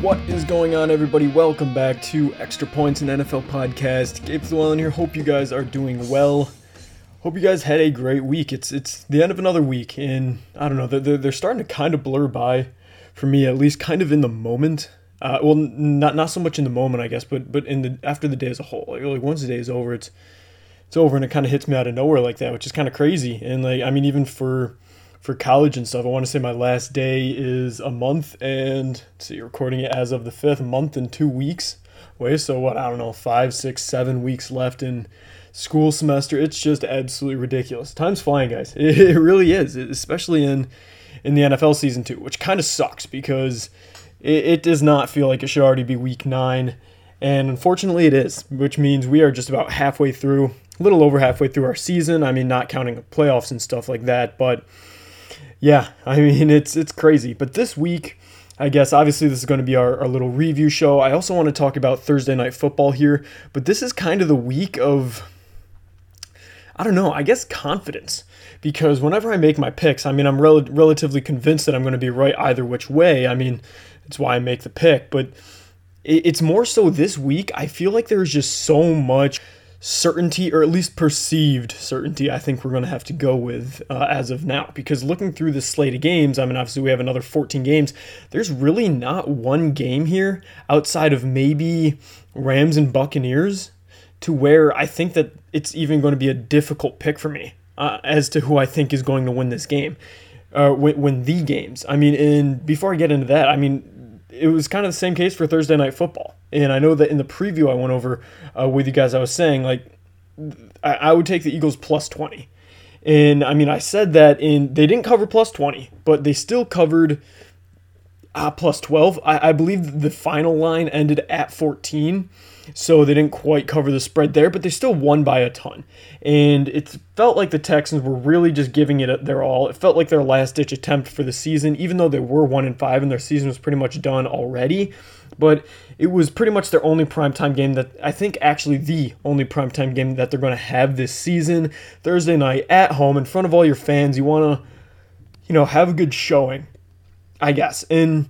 What is going on, everybody? Welcome back to Extra Points and NFL Podcast. Gabe Llewellyn here. Hope you guys are doing well. Hope you guys had a great week. It's it's the end of another week, and I don't know. They're, they're starting to kind of blur by, for me at least. Kind of in the moment. Uh, well, not not so much in the moment, I guess, but but in the after the day as a whole. Like, like once the day is over, it's it's over, and it kind of hits me out of nowhere like that, which is kind of crazy. And like, I mean, even for for college and stuff. I want to say my last day is a month and see, recording it as of the fifth month and two weeks away. So what I don't know, five, six, seven weeks left in school semester. It's just absolutely ridiculous. Time's flying, guys. It really is, especially in in the NFL season two, which kind of sucks because it, it does not feel like it should already be week nine. And unfortunately, it is, which means we are just about halfway through, a little over halfway through our season. I mean, not counting playoffs and stuff like that, but yeah, I mean it's it's crazy. But this week, I guess obviously this is going to be our, our little review show. I also want to talk about Thursday night football here, but this is kind of the week of I don't know, I guess confidence. Because whenever I make my picks, I mean, I'm rel- relatively convinced that I'm going to be right either which way. I mean, it's why I make the pick. But it's more so this week, I feel like there's just so much certainty, or at least perceived certainty, I think we're going to have to go with uh, as of now. Because looking through the slate of games, I mean, obviously we have another 14 games. There's really not one game here outside of maybe Rams and Buccaneers to where I think that it's even going to be a difficult pick for me uh, as to who I think is going to win this game. Uh, win, win the games. I mean, and before I get into that, I mean, it was kind of the same case for Thursday night football. And I know that in the preview I went over uh, with you guys, I was saying like I, I would take the Eagles plus 20. And I mean, I said that in they didn't cover plus 20, but they still covered uh, plus 12. I, I believe the final line ended at 14 so they didn't quite cover the spread there, but they still won by a ton. And it felt like the Texans were really just giving it their all. It felt like their last ditch attempt for the season, even though they were one and five and their season was pretty much done already. But it was pretty much their only primetime game that I think actually the only primetime game that they're going to have this season. Thursday night at home in front of all your fans. You want to, you know, have a good showing, I guess. And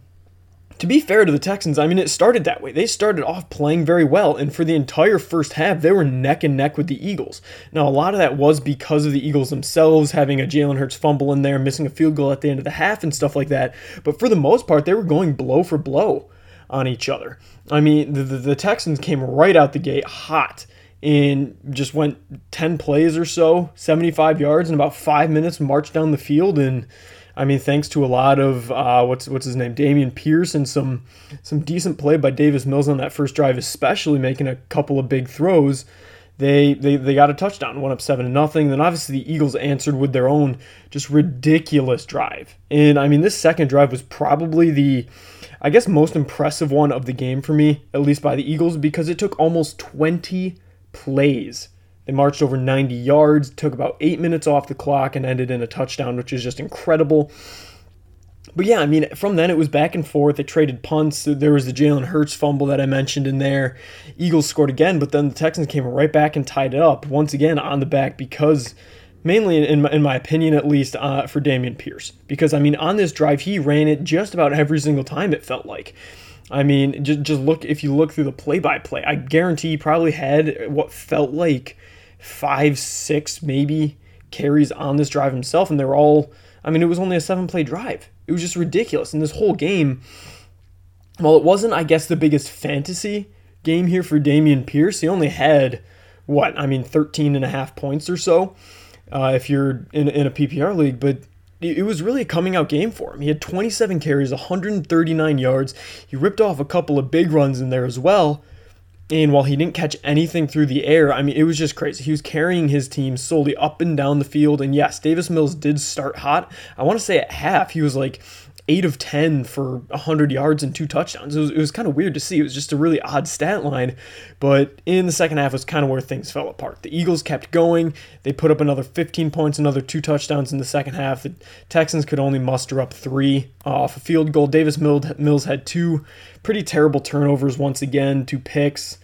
to be fair to the Texans, I mean, it started that way. They started off playing very well, and for the entire first half, they were neck and neck with the Eagles. Now, a lot of that was because of the Eagles themselves having a Jalen Hurts fumble in there, missing a field goal at the end of the half, and stuff like that. But for the most part, they were going blow for blow on each other. I mean, the, the, the Texans came right out the gate hot and just went 10 plays or so, 75 yards in about five minutes, marched down the field, and I mean, thanks to a lot of uh, what's what's his name, Dameon Pierce, and some some decent play by Davis Mills on that first drive, especially making a couple of big throws. They, they, they got a touchdown, one up seven to nothing. Then obviously the Eagles answered with their own just ridiculous drive. And I mean, this second drive was probably the, I guess, most impressive one of the game for me, at least by the Eagles, because it took almost 20 plays they marched over 90 yards, took about eight minutes off the clock, and ended in a touchdown, which is just incredible. But yeah, I mean, from then it was back and forth. They traded punts. There was the Jalen Hurts fumble that I mentioned in there. Eagles scored again, but then the Texans came right back and tied it up once again on the back because, mainly in my, in my opinion at least, uh, for Dameon Pierce. Because, I mean, on this drive, he ran it just about every single time, it felt like. I mean, just, just look, if you look through the play by play, I guarantee he probably had what felt like five, six, maybe carries on this drive himself, and they were all. I mean, it was only a seven play drive. It was just ridiculous. And this whole game, well, it wasn't, I guess, the biggest fantasy game here for Dameon Pierce. He only had, what, I mean, 13 and a half points or so uh, if you're in, in a PPR league, but it was really a coming out game for him. He had 27 carries, 139 yards. He ripped off a couple of big runs in there as well. And while he didn't catch anything through the air, I mean, it was just crazy. He was carrying his team solely up and down the field. And yes, Davis Mills did start hot. I want to say at half, he was like 8 of 10 for 100 yards and two touchdowns. It was, it was kind of weird to see. It was just a really odd stat line. But in the second half was kind of where things fell apart. The Eagles kept going. They put up another 15 points, another two touchdowns in the second half. The Texans could only muster up three off a field goal. Davis Mills had two pretty terrible turnovers once again, two picks,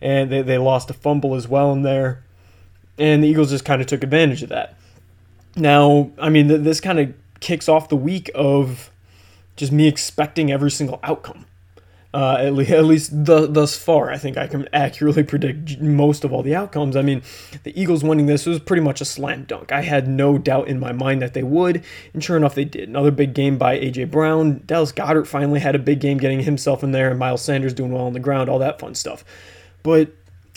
and they, they lost a fumble as well in there. And the Eagles just kind of took advantage of that. Now, I mean, th- this kind of kicks off the week of just me expecting every single outcome. Uh, at, le- at least the, thus far, I think I can accurately predict most of all the outcomes. I mean, the Eagles winning this was pretty much a slam dunk. I had no doubt in my mind that they would, and sure enough, they did. Another big game by A.J. Brown. Dallas Goedert finally had a big game getting himself in there, and Miles Sanders doing well on the ground, all that fun stuff. But,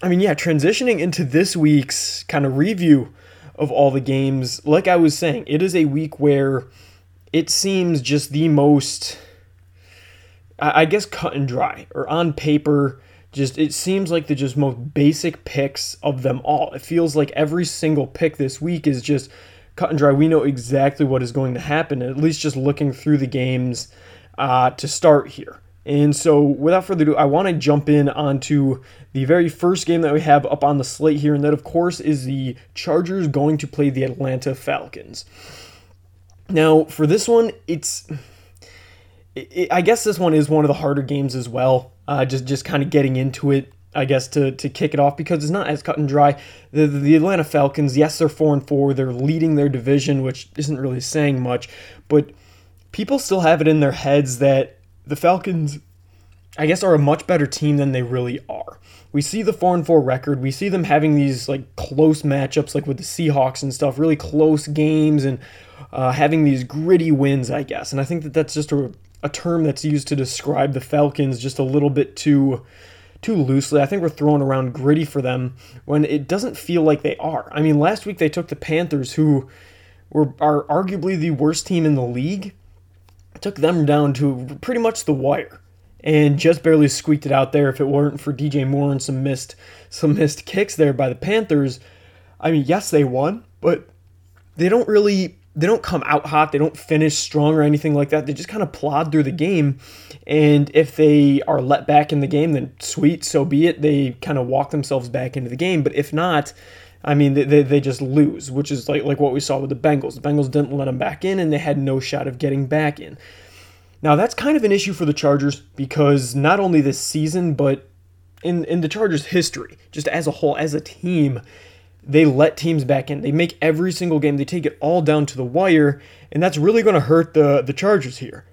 I mean, yeah, transitioning into this week's kind of review of all the games, like I was saying, it is a week where it seems just the most I guess cut and dry or on paper just it seems like the just most basic picks of them all. It feels like every single pick this week is just cut and dry. We know exactly what is going to happen, at least just looking through the games uh, to start here. And so, without further ado, I want to jump in onto the very first game that we have up on the slate here, and that, of course, is the Chargers going to play the Atlanta Falcons. Now, for this one, it's it, I guess this one is one of the harder games as well. Uh, just just kind of getting into it, I guess to to kick it off because it's not as cut and dry. The the Atlanta Falcons, yes, they're four and four. They're leading their division, which isn't really saying much, but people still have it in their heads that the Falcons, I guess, are a much better team than they really are. We see the four and four record. We see them having these like close matchups, like with the Seahawks and stuff, really close games and uh, having these gritty wins, I guess. And I think that that's just a a term that's used to describe the Falcons just a little bit too too loosely. I think we're throwing around gritty for them when it doesn't feel like they are. I mean, last week they took the Panthers, who were are arguably the worst team in the league, took them down to pretty much the wire, and just barely squeaked it out there. If it weren't for DJ Moore and some missed some missed kicks there by the Panthers, I mean, yes, they won, but they don't really they don't come out hot, they don't finish strong or anything like that. They just kind of plod through the game. And if they are let back in the game, then sweet, so be it. They kind of walk themselves back into the game. But if not, I mean, they, they, just lose, which is like, like what we saw with the Bengals. The Bengals didn't let them back in, and they had no shot of getting back in. Now, that's kind of an issue for the Chargers because not only this season, but in, in the Chargers' history, just as a whole, as a team, they let teams back in. They make every single game. They take it all down to the wire, and that's really going to hurt the the Chargers here.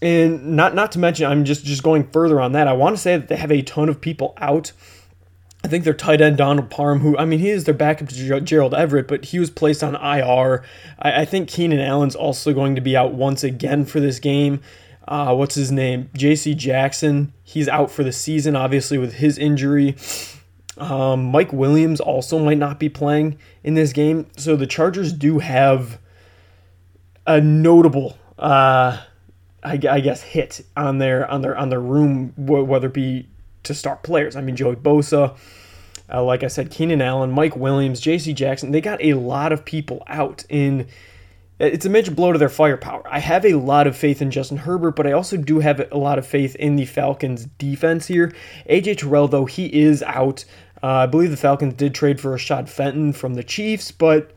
And not not to mention, I'm just just going further on that. I want to say that they have a ton of people out. I think their tight end Donald Parham, who I mean, he is their backup to Gerald Everett, but he was placed on IR. I, I think Keenan Allen's also going to be out once again for this game. Uh, what's his name? J.C. Jackson. He's out for the season, obviously with his injury. Um, Mike Williams also might not be playing in this game, so the Chargers do have a notable, uh, I, I, guess, hit on their on their on their room, whether it be to start players. I mean, Joey Bosa, uh, like I said, Keenan Allen, Mike Williams, J.C. Jackson. They got a lot of people out in it's a major blow to their firepower. I have a lot of faith in Justin Herbert, but I also do have a lot of faith in the Falcons' defense here. AJ Terrell, though, he is out. Uh, I believe the Falcons did trade for Rashad Fenton from the Chiefs, but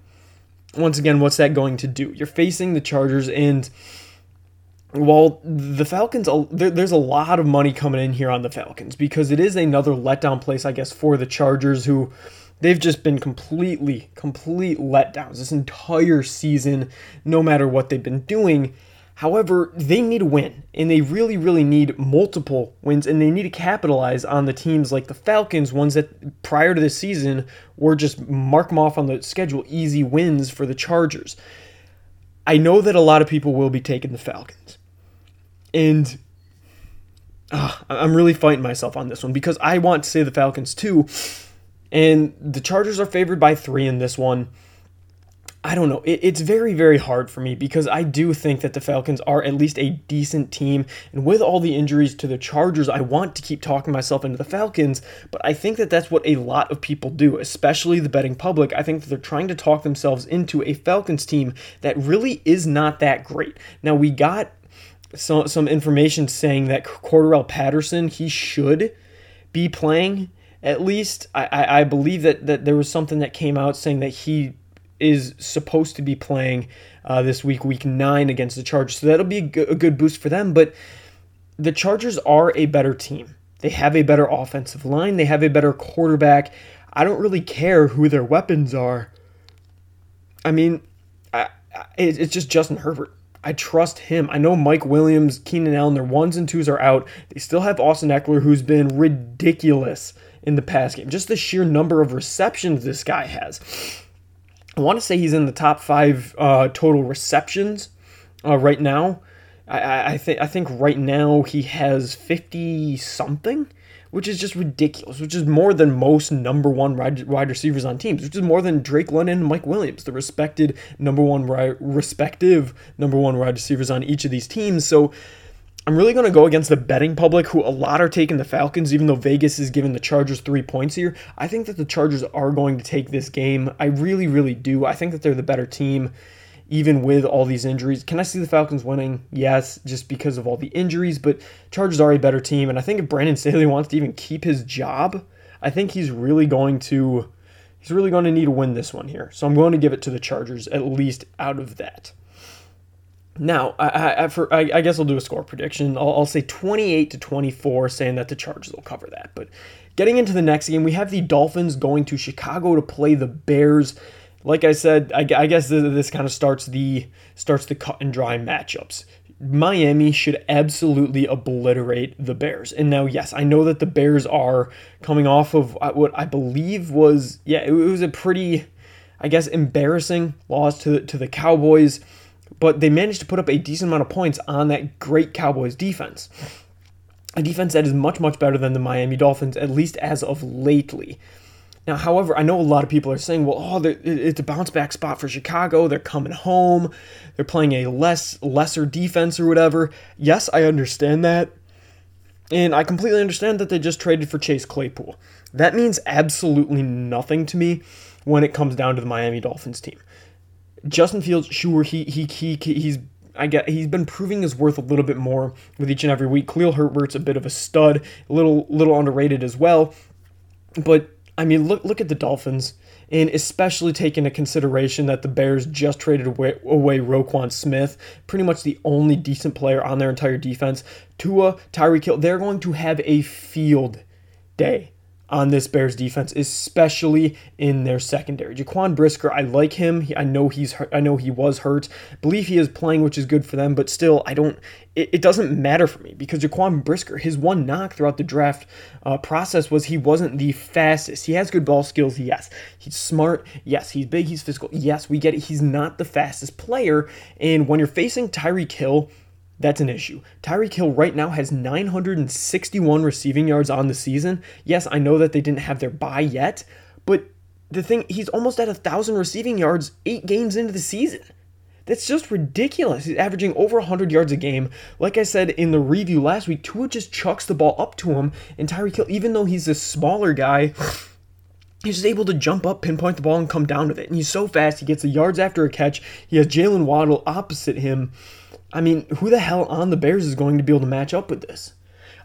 once again, what's that going to do? You're facing the Chargers, and while the Falcons, there's a lot of money coming in here on the Falcons because it is another letdown place, I guess, for the Chargers who They've just been completely, complete letdowns this entire season, no matter what they've been doing. However, they need a win, and they really, really need multiple wins, and they need to capitalize on the teams like the Falcons, ones that prior to this season were just mark them off on the schedule, easy wins for the Chargers. I know that a lot of people will be taking the Falcons, and uh, I'm really fighting myself on this one because I want to say the Falcons too and the Chargers are favored by three in this one. I don't know. It, it's very, very hard for me because I do think that the Falcons are at least a decent team. And with all the injuries to the Chargers, I want to keep talking myself into the Falcons. But I think that that's what a lot of people do, especially the betting public. I think that they're trying to talk themselves into a Falcons team that really is not that great. Now, we got some, some information saying that Cordarrelle Patterson, he should be playing at least I, I believe that, that there was something that came out saying that he is supposed to be playing uh, this week, week nine against the Chargers. So that'll be a good, boost for them. But the Chargers are a better team. They have a better offensive line, they have a better quarterback. I don't really care who their weapons are. I mean, I, I, it's just Justin Herbert. I trust him. I know Mike Williams, Keenan Allen, their ones and twos are out. They still have Austin Ekeler, who's been ridiculous in the past game. Just the sheer number of receptions this guy has. I want to say he's in the top five uh, total receptions uh, right now. I, I think I think right now he has fifty something, which is just ridiculous. Which is more than most number one wide, receivers on teams. Which is more than Drake London and Mike Williams, the respected number one respective number one wide receivers on each of these teams. So I'm really going to go against the betting public, who a lot are taking the Falcons, even though Vegas is giving the Chargers three points here. I think that the Chargers are going to take this game. I really, really do. I think that they're the better team, even with all these injuries. Can I see the Falcons winning? Yes, just because of all the injuries, but Chargers are a better team. And I think if Brandon Staley wants to even keep his job, I think he's really going to. He's really going to need to win this one here. So I'm going to give it to the Chargers, at least out of that. Now, I, I, for, I, I, guess I'll do a score prediction. I'll, I'll, say 28 to 24, saying that the Chargers will cover that. But getting into the next game, we have the Dolphins going to Chicago to play the Bears. Like I said, I, I guess this, this kind of starts the starts the cut and dry matchups. Miami should absolutely obliterate the Bears. And now, yes, I know that the Bears are coming off of uh, what I believe was, yeah, it was a pretty, I guess, embarrassing loss to to the Cowboys but they managed to put up a decent amount of points on that great Cowboys defense. A defense that is much, much better than the Miami Dolphins, at least as of lately. Now, however, I know a lot of people are saying, well, oh, it's a bounce back spot for Chicago. They're coming home. They're playing a less lesser defense or whatever. Yes, I understand that. And I completely understand that they just traded for Chase Claypool. That means absolutely nothing to me when it comes down to the Miami Dolphins team. Justin Fields, sure, he he he he's I get he's been proving his worth a little bit more with each and every week. Khalil Herbert's a bit of a stud, a little little underrated as well. But I mean, look look at the Dolphins, and especially take into consideration that the Bears just traded away, away Roquan Smith, pretty much the only decent player on their entire defense. Tua, Tyreek Hill, they're going to have a field day on this Bears defense, especially in their secondary. Jaquan Brisker, I like him. I know he's hurt. I know he was hurt. believe he is playing, which is good for them. But still, I don't. It, it doesn't matter for me because Jaquan Brisker, his one knock throughout the draft uh, process was he wasn't the fastest. He has good ball skills, yes. He's smart, yes. He's big, he's physical, yes. We get it. He's not the fastest player. And when you're facing Tyreek Hill that's an issue. Tyreek Hill right now has 961 receiving yards on the season. Yes, I know that they didn't have their bye yet, but the thing, he's almost at a thousand receiving yards eight games into the season. That's just ridiculous. He's averaging over 100 yards a game. Like I said in the review last week, Tua just chucks the ball up to him, and Tyreek Hill, even though he's a smaller guy, he's just able to jump up, pinpoint the ball, and come down with it. And he's so fast, he gets the yards after a catch. He has Jalen Waddle opposite him. I mean, who the hell on the Bears is going to be able to match up with this?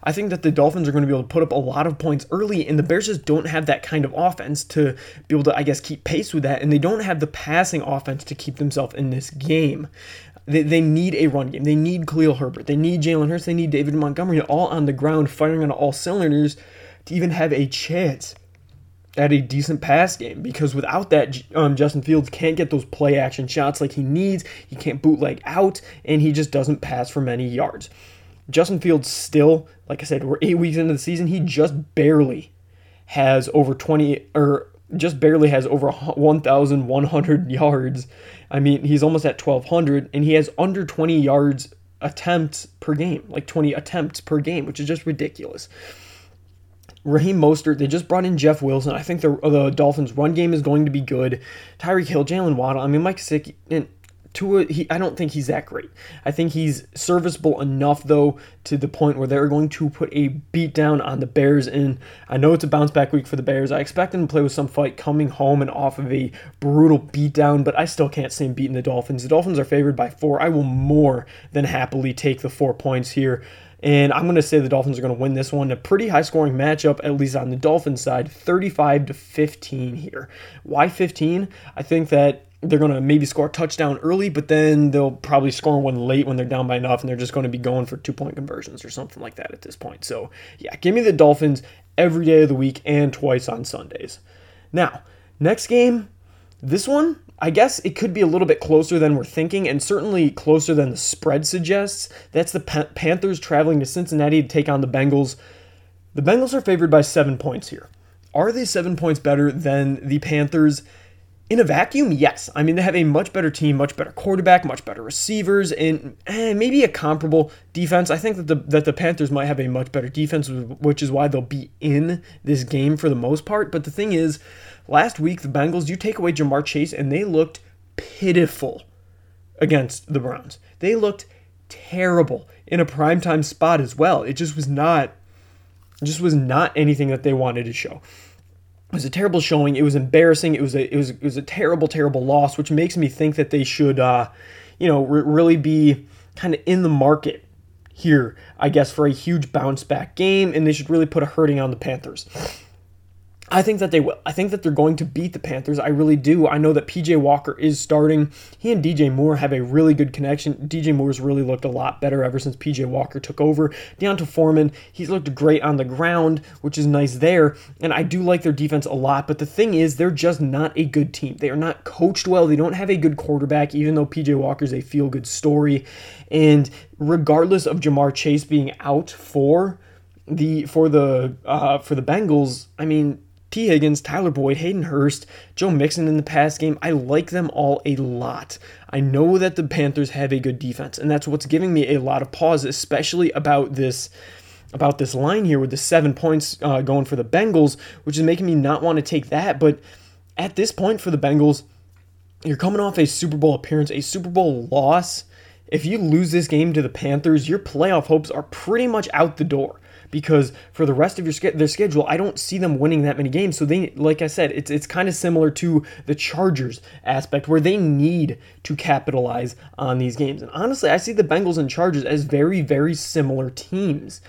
I think that the Dolphins are going to be able to put up a lot of points early, and the Bears just don't have that kind of offense to be able to, I guess, keep pace with that, and they don't have the passing offense to keep themselves in this game. They, they need a run game. They need Khalil Herbert. They need Jalen Hurts. They need David Montgomery all on the ground, firing on all cylinders to even have a chance at a decent pass game because without that, um, Justin Fields can't get those play action shots like he needs. He can't bootleg out, and he just doesn't pass for many yards. Justin Fields still, like I said, we're eight weeks into the season. He just barely has over 20 or just barely has over 1,100 yards. I mean, he's almost at 1,200, and he has under 20 yards attempts per game, like 20 attempts per game, which is just ridiculous. Raheem Mostert, they just brought in Jeff Wilson. I think the, the Dolphins' run game is going to be good. Tyreek Hill, Jalen Waddle. I mean, Mike Sick and Tua, he, I don't think he's that great. I think he's serviceable enough, though, to the point where they're going to put a beat down on the Bears. And I know it's a bounce back week for the Bears. I expect them to play with some fight coming home and off of a brutal beat down, but I still can't see them beating the Dolphins. The Dolphins are favored by four. I will more than happily take the four points here. And I'm going to say the Dolphins are going to win this one. A pretty high scoring matchup, at least on the Dolphins side, 35 to 15 here. Why 15? I think that they're going to maybe score a touchdown early, but then they'll probably score one late when they're down by enough, and they're just going to be going for two point conversions or something like that at this point. So, yeah, give me the Dolphins every day of the week and twice on Sundays. Now, next game, this one I guess it could be a little bit closer than we're thinking, and certainly closer than the spread suggests. That's the Panthers traveling to Cincinnati to take on the Bengals. The Bengals are favored by seven points here. Are they seven points better than the Panthers? In a vacuum, yes. I mean, they have a much better team, much better quarterback, much better receivers, and eh, maybe a comparable defense. I think that the that the Panthers might have a much better defense, which is why they'll be in this game for the most part. But the thing is, last week the Bengals, you take away Ja'Marr Chase, and they looked pitiful against the Browns. They looked terrible in a primetime spot as well. It just was not, just was not anything that they wanted to show. It was a terrible showing. It was embarrassing. It was a it was it was a terrible terrible loss, which makes me think that they should, uh, you know, re- really be kind of in the market here, I guess, for a huge bounce back game, and they should really put a hurting on the Panthers. I think that they will. I think that they're going to beat the Panthers. I really do. I know that PJ Walker is starting. He and DJ Moore have a really good connection. DJ Moore's really looked a lot better ever since PJ Walker took over. D'Onta Foreman, he's looked great on the ground, which is nice there. And I do like their defense a lot. But the thing is, they're just not a good team. They are not coached well. They don't have a good quarterback, even though PJ Walker's a feel good story. And regardless of Ja'Marr Chase being out for the for the uh, for the Bengals, I mean Tee Higgins, Tyler Boyd, Hayden Hurst, Joe Mixon in the past game. I like them all a lot. I know that the Panthers have a good defense, and that's what's giving me a lot of pause, especially about this about this line here with the seven points uh, going for the Bengals, which is making me not want to take that. But at this point for the Bengals, you're coming off a Super Bowl appearance, a Super Bowl loss. If you lose this game to the Panthers, your playoff hopes are pretty much out the door because for the rest of your their schedule, I don't see them winning that many games. So they, like I said, it's it's kind of similar to the Chargers aspect where they need to capitalize on these games. And honestly, I see the Bengals and Chargers as very very similar teams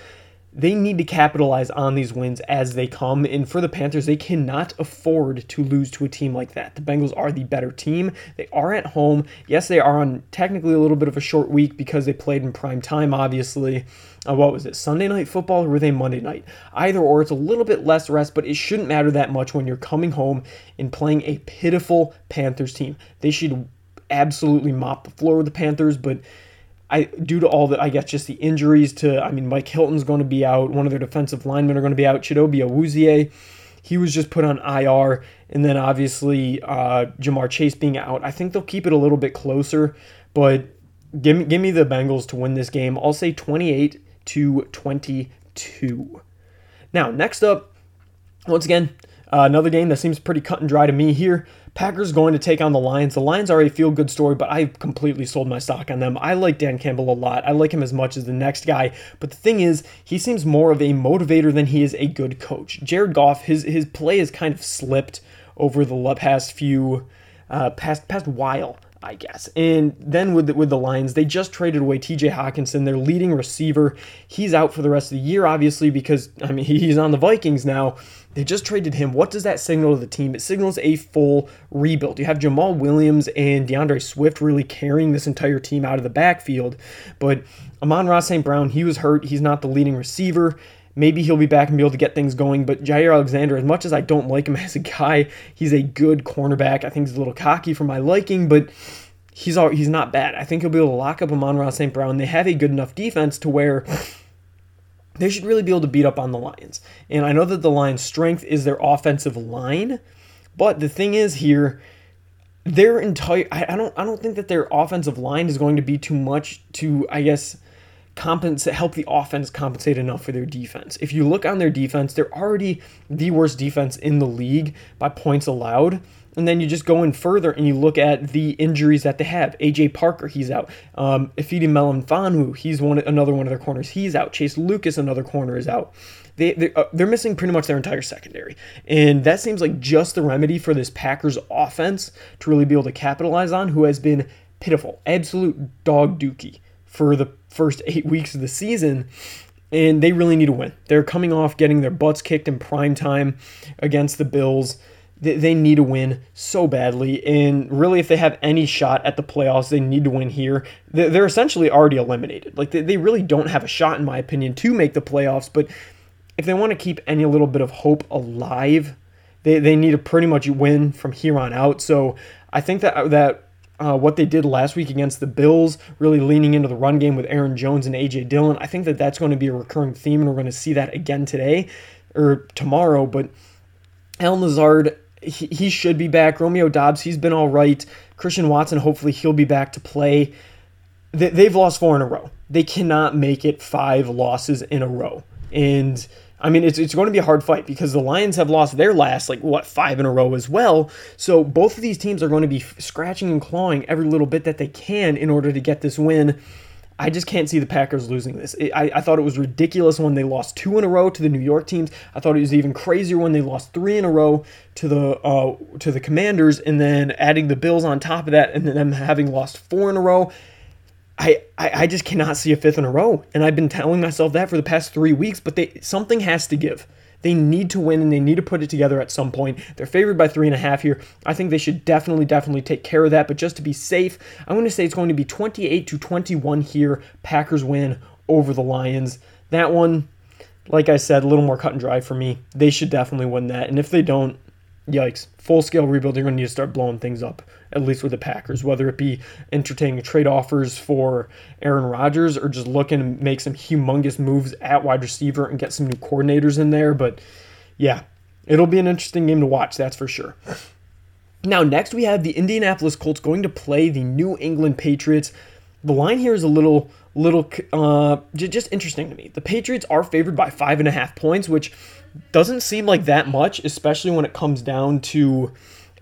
they need to capitalize on these wins as they come. And for the Panthers, they cannot afford to lose to a team like that. The Bengals are the better team. They are at home. Yes, they are on technically a little bit of a short week because they played in prime time, obviously. Uh, what was it, Sunday night football or were they Monday night? Either or, it's a little bit less rest, but it shouldn't matter that much when you're coming home and playing a pitiful Panthers team. They should absolutely mop the floor with the Panthers, but I due to all that, I guess just the injuries to, I mean, Mike Hilton's going to be out. One of their defensive linemen are going to be out. Chidobe Awuzie, he was just put on IR, and then obviously uh, Ja'Marr Chase being out. I think they'll keep it a little bit closer, but give me give me the Bengals to win this game. I'll say 28 to 22. Now, next up, once again, uh, another game that seems pretty cut and dry to me here. Packers going to take on the Lions. The Lions are a feel good story, but I've completely sold my stock on them. I like Dan Campbell a lot. I like him as much as the next guy. But the thing is, he seems more of a motivator than he is a good coach. Jared Goff, his his play has kind of slipped over the past few uh, past past while. I guess. And then with the, with the Lions, they just traded away T.J. Hockenson, their leading receiver. He's out for the rest of the year, obviously, because I mean he's on the Vikings now. They just traded him. What does that signal to the team? It signals a full rebuild. You have Jamaal Williams and D'Andre Swift really carrying this entire team out of the backfield, but Amon-Ra St. Brown, he was hurt. He's not the leading receiver. Maybe he'll be back and be able to get things going. But Jaire Alexander, as much as I don't like him as a guy, he's a good cornerback. I think he's a little cocky for my liking, but he's all, he's not bad. I think he'll be able to lock up Amon-Ra St. Brown. They have a good enough defense to where they should really be able to beat up on the Lions. And I know that the Lions' strength is their offensive line, but the thing is here, their entire I, don't I don't think that their offensive line is going to be too much to I guess compensate help the offense compensate enough for their defense. If you look on their defense, they're already the worst defense in the league by points allowed. And then you just go in further and you look at the injuries that they have. AJ Parker, he's out. Um, Ifeatu Melifonwu, he's one another one of their corners. He's out. Chase Lucas, another corner, is out. They they're, uh, they're missing pretty much their entire secondary, and that seems like just the remedy for this Packers offense to really be able to capitalize on. Who has been pitiful, absolute dog dookie for the first eight weeks of the season and they really need to win. They're coming off getting their butts kicked in prime time against the Bills they, need to win so badly. And really, if they have any shot at the playoffs, they need to win here. They're essentially already eliminated. Like, they, really don't have a shot, in my opinion, to make the playoffs. But if they want to keep any little bit of hope alive, They, they need to pretty much win from here on out. So I think that that uh, what they did last week against the Bills, really leaning into the run game with Aaron Jones and AJ Dillon, I think that that's going to be a recurring theme, and we're going to see that again today or tomorrow. But Allen Lazard, he, he should be back. Romeo Doubs, he's been all right. Christian Watson, hopefully he'll be back to play. They, they've lost four in a row. They cannot make it five losses in a row. And I mean, it's, it's going to be a hard fight because the Lions have lost their last, like, what, five in a row as well. So both of these teams are going to be scratching and clawing every little bit that they can in order to get this win. I just can't see the Packers losing this. I, I thought it was ridiculous when they lost two in a row to the New York teams. I thought it was even crazier when they lost three in a row to the uh, to the Commanders, and then adding the Bills on top of that, and then them having lost four in a row. I, I, I just cannot see a fifth in a row. And I've been telling myself that for the past three weeks, but they something has to give. They need to win and they need to put it together at some point. They're favored by three and a half here. I think they should definitely, definitely take care of that. But just to be safe, I'm going to say it's going to be 28 to 21 here. Packers win over the Lions. That one, like I said, a little more cut and dry for me. They should definitely win that. And if they don't, yikes. Full scale rebuild, you're going to need to start blowing things up, at least with the Packers, whether it be entertaining trade offers for Aaron Rodgers or just looking to make some humongous moves at wide receiver and get some new coordinators in there. But yeah, it'll be an interesting game to watch, that's for sure. Now, next we have the Indianapolis Colts going to play the New England Patriots. The line here is a little, little, uh, just interesting to me. The Patriots are favored by five and a half points, which doesn't seem like that much, especially when it comes down to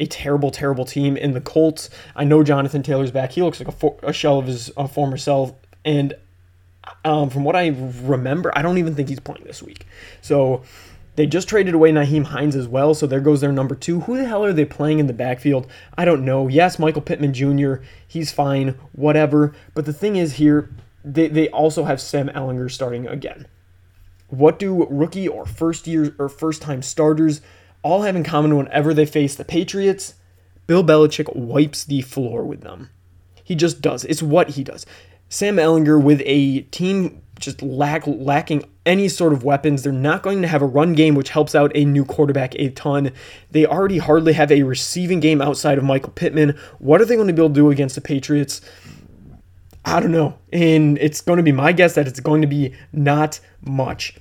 a terrible, terrible team in the Colts. I know Jonathan Taylor's back. He looks like a, for, a shell of his uh, former self. And um, from what I remember, I don't even think he's playing this week. So they just traded away Nyheim Hines as well. So there goes their number two. Who the hell are they playing in the backfield? I don't know. Yes, Michael Pittman Jr., he's fine, whatever. But the thing is here, they, they also have Sam Ehlinger starting again. What do rookie or first year or first time starters all have in common whenever they face the Patriots? Bill Belichick wipes the floor with them. He just does. It's what he does. Sam Ehlinger with a team just lack lacking any sort of weapons. They're not going to have a run game, which helps out a new quarterback a ton. They already hardly have a receiving game outside of Michael Pittman. What are they going to be able to do against the Patriots? I don't know. And it's going to be my guess that it's going to be not much.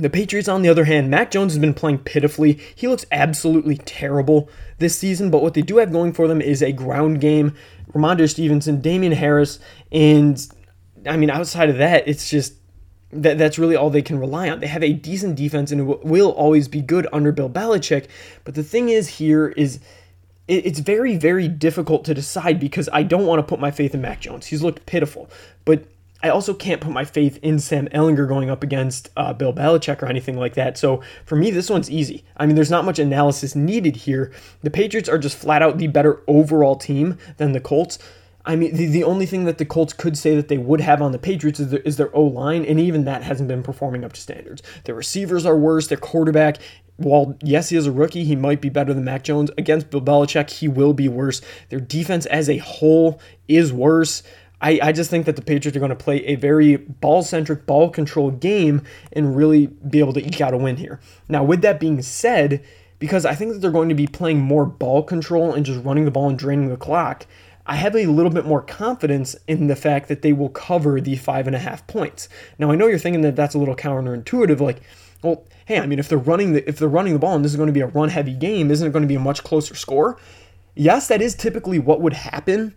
The Patriots, on the other hand, Mac Jones has been playing pitifully. He looks absolutely terrible this season, but what they do have going for them is a ground game. Rhamondre Stevenson, Damien Harris, and I mean, outside of that, it's just that that's really all they can rely on. They have a decent defense and it will always be good under Bill Belichick. But the thing is, here is it's very, very difficult to decide because I don't want to put my faith in Mac Jones. He's looked pitiful. But I also can't put my faith in Sam Ehlinger going up against uh, Bill Belichick or anything like that. So for me, this one's easy. I mean, there's not much analysis needed here. The Patriots are just flat out the better overall team than the Colts. I mean, the, the only thing that the Colts could say that they would have on the Patriots is their, is their O line, and even that hasn't been performing up to standards. Their receivers are worse. Their quarterback while yes, he is a rookie, he might be better than Mac Jones. Against Bill Belichick, he will be worse. Their defense as a whole is worse. I, I just think that the Patriots are going to play a very ball centric, ball control game and really be able to eke out a win here. Now, with that being said, because I think that they're going to be playing more ball control and just running the ball and draining the clock, I have a little bit more confidence in the fact that they will cover the five and a half points. Now, I know you're thinking that that's a little counterintuitive, like, well, hey, I mean, if they're running the if they're running the ball and this is going to be a run heavy game, isn't it going to be a much closer score? Yes, that is typically what would happen.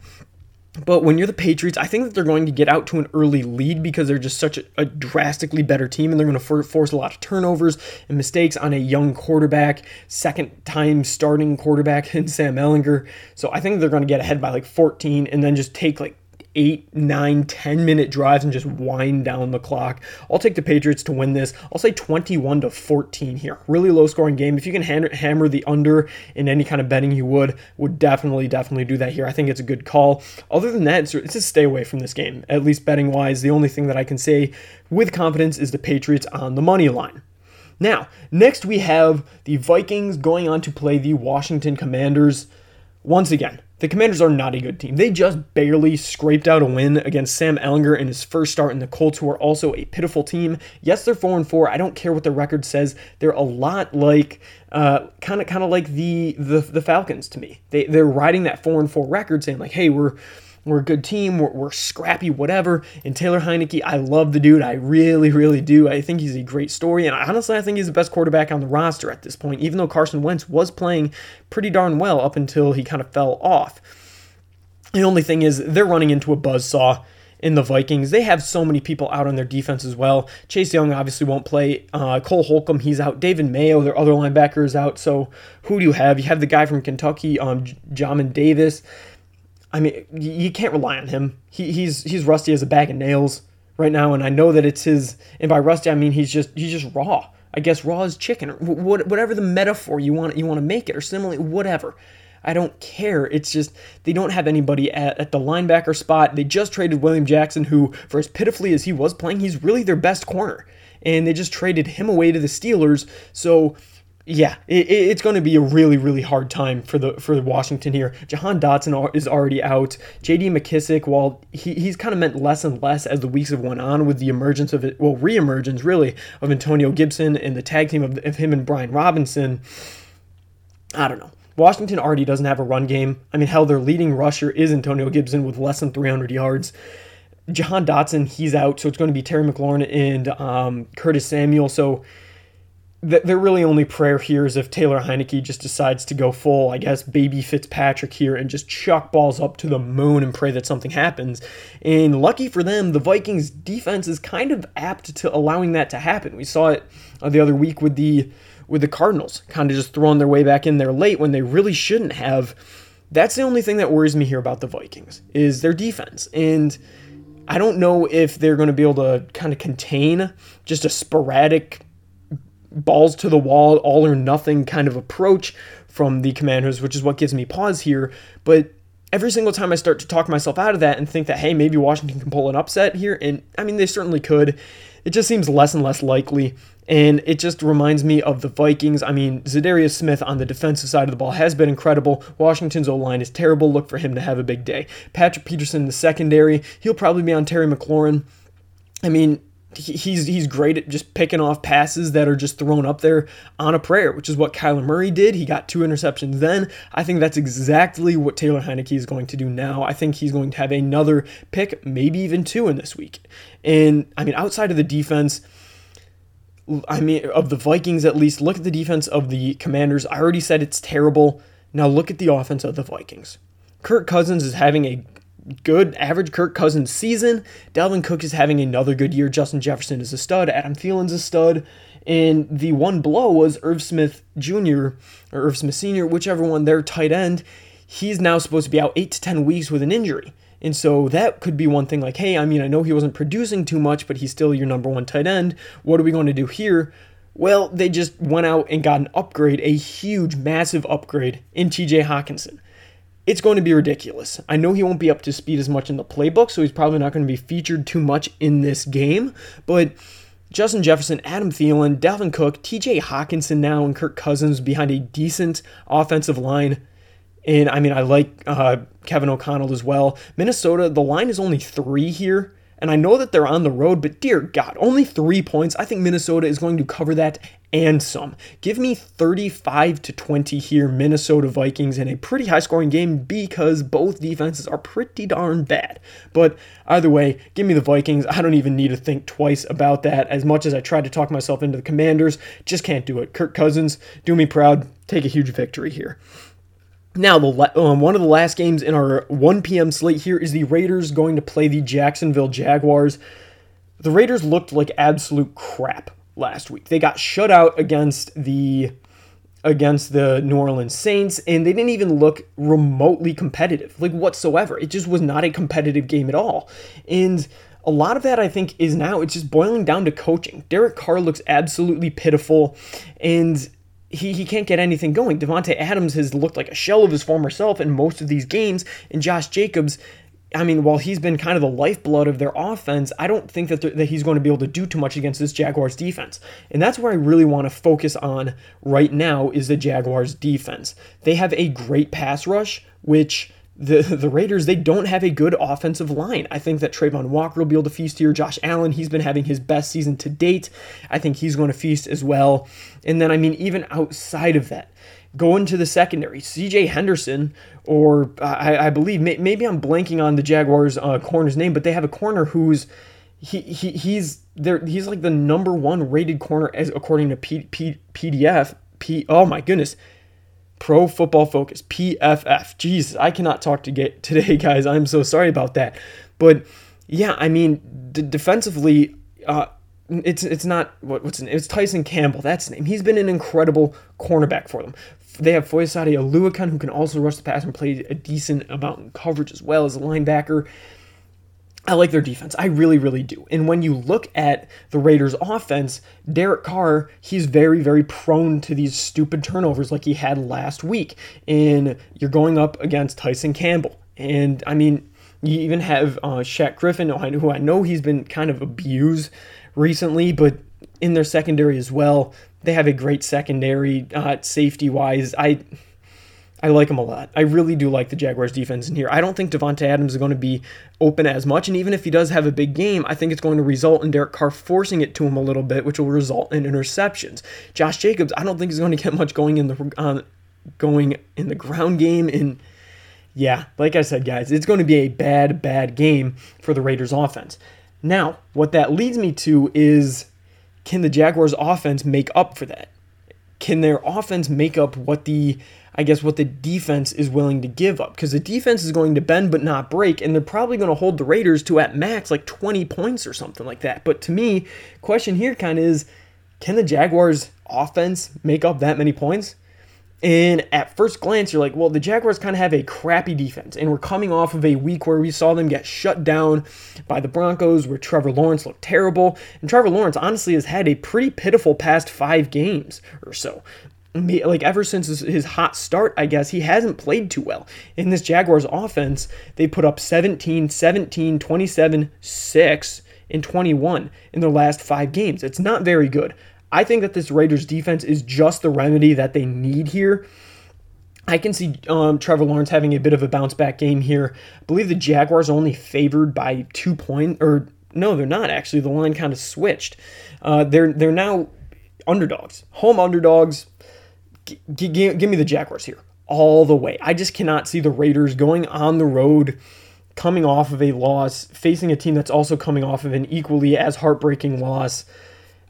But when you're the Patriots, I think that they're going to get out to an early lead because they're just such a, a drastically better team and they're going to for, force a lot of turnovers and mistakes on a young quarterback, second time starting quarterback in Sam Ehlinger. So I think they're going to get ahead by like 14 and then just take like eight, nine, 10 minute drives and just wind down the clock. I'll take the Patriots to win this. I'll say 21 to 14 here. Really low scoring game. If you can hammer the under in any kind of betting, you would, would definitely, definitely do that here. I think it's a good call. Other than that, it's, it's just stay away from this game, at least betting wise. The only thing that I can say with confidence is the Patriots on the money line. Now, next we have the Vikings going on to play the Washington Commanders. Once again, the Commanders are not a good team. They just barely scraped out a win against Sam Ehlinger in his first start in the Colts, who are also a pitiful team. Yes, they're four and four. I don't care what the record says. They're a lot like kind of kind of like the, the the Falcons to me. They they're riding that four and four record, saying like, hey, we're we're a good team, we're, we're scrappy, whatever. And Taylor Heinicke, I love the dude. I really, really do. I think he's a great story. And honestly, I think he's the best quarterback on the roster at this point, even though Carson Wentz was playing pretty darn well up until he kind of fell off. The only thing is, they're running into a buzz saw in the Vikings. They have so many people out on their defense as well. Chase Young obviously won't play. Uh, Cole Holcomb, he's out. David Mayo, their other linebacker, is out. So who do you have? You have the guy from Kentucky, um, Jamin Davis. I mean, you can't rely on him. He, he's he's rusty as a bag of nails right now, and I know that it's his. And by rusty, I mean he's just he's just raw. I guess raw as chicken, or whatever the metaphor you want you want to make it, or similarly, whatever. I don't care. It's just they don't have anybody at, at the linebacker spot. They just traded William Jackson, who, for as pitifully as he was playing, he's really their best corner. And they just traded him away to the Steelers. So yeah, it, it's going to be a really, really hard time for the for Washington here. Jahan Dotson is already out. J.D. McKissic, while he, he's kind of meant less and less as the weeks have went on with the emergence of it, well, reemergence really of Antonio Gibson and the tag team of, of him and Brian Robinson. I don't know. Washington already doesn't have a run game. I mean, hell, their leading rusher is Antonio Gibson with less than 300 yards. Jahan Dotson, he's out, so it's going to be Terry McLaurin and um, Curtis Samuel. So th- their really only prayer here is if Taylor Heinicke just decides to go full, I guess, baby Fitzpatrick here and just chuck balls up to the moon and pray that something happens. And lucky for them, the Vikings defense is kind of apt to allowing that to happen. We saw it uh, the other week with the with the Cardinals, kind of just throwing their way back in there late when they really shouldn't have. That's the only thing that worries me here about the Vikings is their defense. And I don't know if they're going to be able to kind of contain just a sporadic balls to the wall, all or nothing kind of approach from the commanders, which is what gives me pause here. But every single time I start to talk myself out of that and think that, hey, maybe Washington can pull an upset here, and I mean, they certainly could, it just seems less and less likely. And it just reminds me of the Vikings. I mean, Za'Darius Smith on the defensive side of the ball has been incredible. Washington's O line is terrible. Look for him to have a big day. Patrick Peterson in the secondary, he'll probably be on Terry McLaurin. I mean, he's he's great at just picking off passes that are just thrown up there on a prayer, which is what Kyler Murray did. He got two interceptions then. I think that's exactly what Taylor Heinicke is going to do now. I think he's going to have another pick, maybe even two in this week. And I mean, outside of the defense, I mean, of the Vikings at least, look at the defense of the Commanders. I already said it's terrible. Now look at the offense of the Vikings. Kirk Cousins is having a good average Kirk Cousins season. Dalvin Cook is having another good year. Justin Jefferson is a stud. Adam Thielen's a stud. And the one blow was Irv Smith Jr. or Irv Smith Sr., whichever one, their tight end. He's now supposed to be out eight to 10 weeks with an injury. And so that could be one thing like, hey, I mean, I know he wasn't producing too much, but he's still your number one tight end. What are we going to do here? Well, they just went out and got an upgrade, a huge, massive upgrade in TJ Hockenson it's going to be ridiculous. I know he won't be up to speed as much in the playbook, so he's probably not going to be featured too much in this game. But Justin Jefferson, Adam Thielen, Dalvin Cook, TJ Hockenson now, and Kirk Cousins behind a decent offensive line. And I mean, I like uh, Kevin O'Connell as well. Minnesota, the line is only three here. And I know that they're on the road, but dear God, only three points. I think Minnesota is going to cover that and some. Give me 35 to 20 here, Minnesota Vikings, in a pretty high scoring game because both defenses are pretty darn bad. But either way, give me the Vikings. I don't even need to think twice about that. As much as I tried to talk myself into the Commanders, just can't do it. Kirk Cousins, do me proud. Take a huge victory here. Now, the um, one of the last games in our 1 p.m. slate here is the Raiders going to play the Jacksonville Jaguars. The Raiders looked like absolute crap last week. They got shut out against the against the New Orleans Saints and they didn't even look remotely competitive, like whatsoever. It just was not a competitive game at all. And a lot of that I think is now it's just boiling down to coaching. Derek Carr looks absolutely pitiful and he, he can't get anything going. Davante Adams has looked like a shell of his former self in most of these games, and Josh Jacobs I mean, while he's been kind of the lifeblood of their offense, I don't think that, that he's going to be able to do too much against this Jaguars defense. And that's where I really want to focus on right now is the Jaguars defense. They have a great pass rush, which the the Raiders they don't have a good offensive line. I think that Travon Walker will be able to feast here. Josh Allen he's been having his best season to date. I think he's going to feast as well. And then I mean even outside of that, go into the secondary. C.J. Henderson or I, I believe may, maybe I'm blanking on the Jaguars uh, corner's name, but they have a corner who's he, he he's there he's like the number one rated corner as according to P, P, PDF. P oh my goodness Pro Football Focus, PFF. Jesus, I cannot talk to get today, guys. I'm so sorry about that. But yeah, I mean, d- defensively, uh, it's it's not what, what's his name? It's Tyson Campbell. That's his name. He's been an incredible cornerback for them. They have Foyesade Oluokun, who can also rush the pass and play a decent amount in coverage as well as a linebacker. I like their defense. I really, really do. And when you look at the Raiders' offense, Derek Carr, he's very, very prone to these stupid turnovers like he had last week. And you're going up against Tyson Campbell. And I mean, you even have uh, Shaq Griffin, who I know he's been kind of abused recently, but in their secondary as well, they have a great secondary uh, safety wise. I I like him a lot. I really do like the Jaguars defense in here. I don't think Davante Adams is going to be open as much, and even if he does have a big game, I think it's going to result in Derek Carr forcing it to him a little bit, which will result in interceptions. Josh Jacobs, I don't think he's going to get much going in the uh, going in the ground game. In yeah, like I said, guys, it's going to be a bad, bad game for the Raiders offense. Now, what that leads me to is can the Jaguars offense make up for that? Can their offense make up what the I guess, what the defense is willing to give up. Because the defense is going to bend but not break, and they're probably going to hold the Raiders to at max like 20 points or something like that. But to me, question here kind of is can the Jaguars offense make up that many points? And at first glance, you're like, well, the Jaguars kind of have a crappy defense. And we're coming off of a week where we saw them get shut down by the Broncos, where Trevor Lawrence looked terrible. And Trevor Lawrence honestly has had a pretty pitiful past five games or so like ever since his, hot start, I guess, he hasn't played too well. In this Jaguars offense, they put up 17, 17, 27, 6, and 21 in their last five games. It's not very good. I think that this Raiders defense is just the remedy that they need here. I can see um, Trevor Lawrence having a bit of a bounce back game here. I believe the Jaguars only favored by two points, or no, they're not actually. The line kind of switched. Uh, they're they're now underdogs, home underdogs G- g- give me the Jaguars here all the way. I just cannot see the Raiders going on the road, coming off of a loss, facing a team that's also coming off of an equally as heartbreaking loss.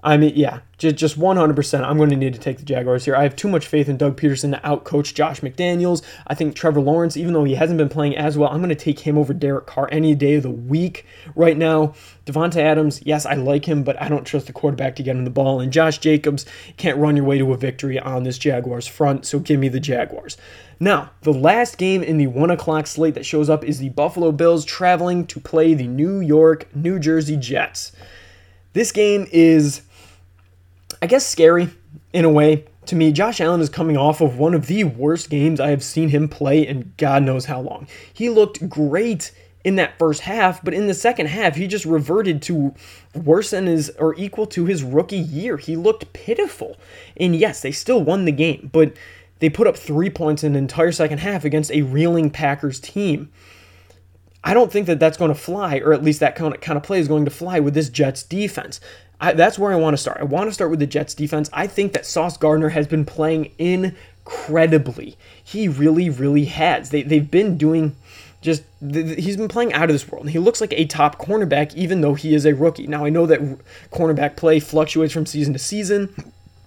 I mean, yeah, just just 100%. I'm going to need to take the Jaguars here. I have too much faith in Doug Pederson to outcoach Josh McDaniels. I think Trevor Lawrence, even though he hasn't been playing as well, I'm going to take him over Derek Carr any day of the week right now. Davante Adams, yes, I like him, but I don't trust the quarterback to get him the ball. And Josh Jacobs can't run your way to a victory on this Jaguars front, so give me the Jaguars. Now, the last game in the 1 o'clock slate that shows up is the Buffalo Bills traveling to play the New York, New Jersey Jets. This game is I guess scary in a way. To me, Josh Allen is coming off of one of the worst games I have seen him play in God knows how long. He looked great in that first half, but in the second half, he just reverted to worse than his or equal to his rookie year. He looked pitiful. And yes, they still won the game, but they put up three points in an entire second half against a reeling Packers team. I don't think that that's going to fly, or at least that kind of, kind of play is going to fly with this Jets defense. I, that's where I want to start. I want to start with the Jets defense. I think that Sauce Gardner has been playing incredibly. He really, really has. They, they've been doing just he's been playing out of this world. He looks like a top cornerback, even though he is a rookie. Now I know that cornerback play fluctuates from season to season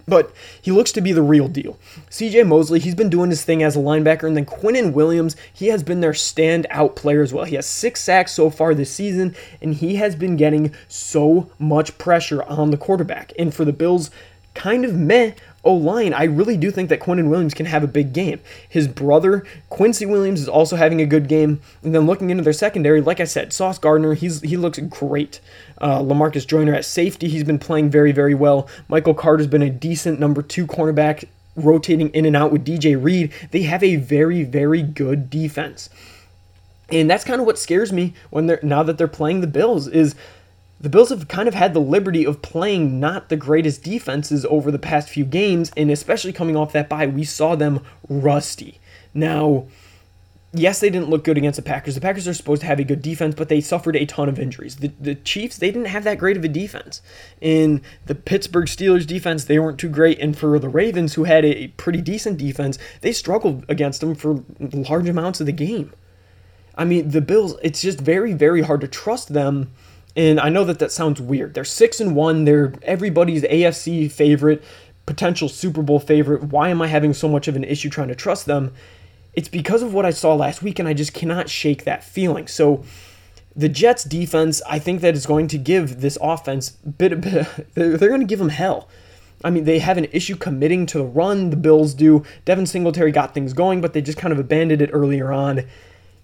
but he looks to be the real deal. CJ Mosley, he's been doing his thing as a linebacker, and then Quinnen Williams, he has been their standout player as well. He has six sacks so far this season, and he has been getting so much pressure on the quarterback. And for the Bills, kind of meh O line, I really do think that Quinnen Williams can have a big game. His brother, Quincy Williams, is also having a good game. And then looking into their secondary, like I said, Sauce Gardner, he's he looks great. Uh, Lamarcus Joyner at safety, he's been playing very, very well. Michael Carter's been a decent number two cornerback, rotating in and out with DJ Reed. They have a very, very good defense. And that's kind of what scares me when they're now that they're playing the Bills is the Bills have kind of had the liberty of playing not the greatest defenses over the past few games, and especially coming off that bye, we saw them rusty. Now, yes, they didn't look good against the Packers. The Packers are supposed to have a good defense, but they suffered a ton of injuries. The, the Chiefs, they didn't have that great of a defense. In the Pittsburgh Steelers defense, they weren't too great. And for the Ravens, who had a pretty decent defense, they struggled against them for large amounts of the game. I mean, the Bills, it's just very, very hard to trust them. And I know that that sounds weird. They're 6 and 1, they're everybody's AFC favorite, potential Super Bowl favorite. Why am I having so much of an issue trying to trust them? It's because of what I saw last week, and I just cannot shake that feeling. So, the Jets defense, I think that is going to give this offense bit, bit they're going to give them hell. I mean, they have an issue committing to the run. The Bills do. Devin Singletary got things going, but they just kind of abandoned it earlier on.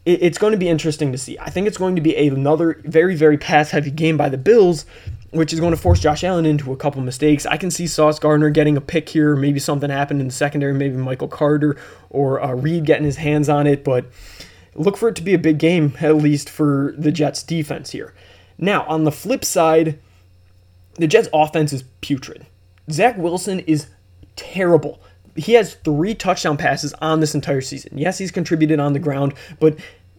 It's going to be interesting to see. I think it's going to be another very, very pass heavy game by the Bills, which is going to force Josh Allen into a couple mistakes. I can see Sauce Gardner getting a pick here, maybe something happened in the secondary, maybe Michael Carter or uh, Reed getting his hands on it, but look for it to be a big game, at least for the Jets defense here. Now, on the flip side, the Jets offense is putrid. Zach Wilson is terrible. He has three touchdown passes on this entire season. Yes, he's contributed on the ground, but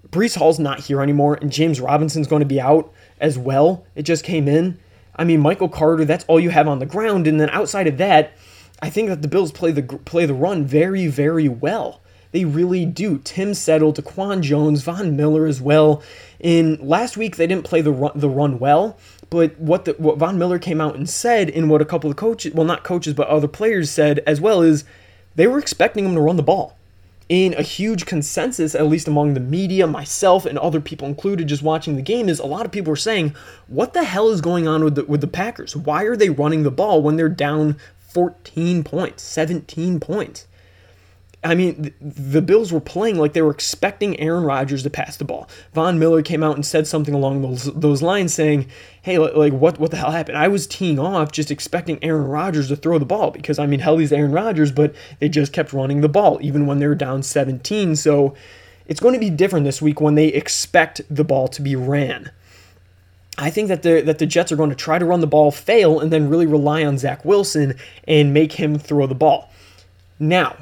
Breece Hall's not here anymore, and James Robinson's going to be out as well. It just came in. I mean, Michael Carter, that's all you have on the ground. And then outside of that, I think that the Bills play the play the run very, very well. They really do. Tim Settle, Daquan Jones, Von Miller as well. In last week, they didn't play the run, the run well, but what the, what Von Miller came out and said, and what a couple of coaches, well, not coaches, but other players said as well, is they were expecting him to run the ball in a huge consensus, at least among the media, myself, and other people included, just watching the game, is a lot of people were saying, "What the hell is going on with the, with the Packers? Why are they running the ball when they're down 14 points, 17 points?" I mean, the Bills were playing like they were expecting Aaron Rodgers to pass the ball. Von Miller came out and said something along those those lines, saying, "Hey, like what what the hell happened? I was teeing off, just expecting Aaron Rodgers to throw the ball because I mean, hell, he's Aaron Rodgers, but they just kept running the ball even when they were down 17. So it's going to be different this week when they expect the ball to be ran." I think that the that the Jets are going to try to run the ball, fail, and then really rely on Zach Wilson and make him throw the ball. Now,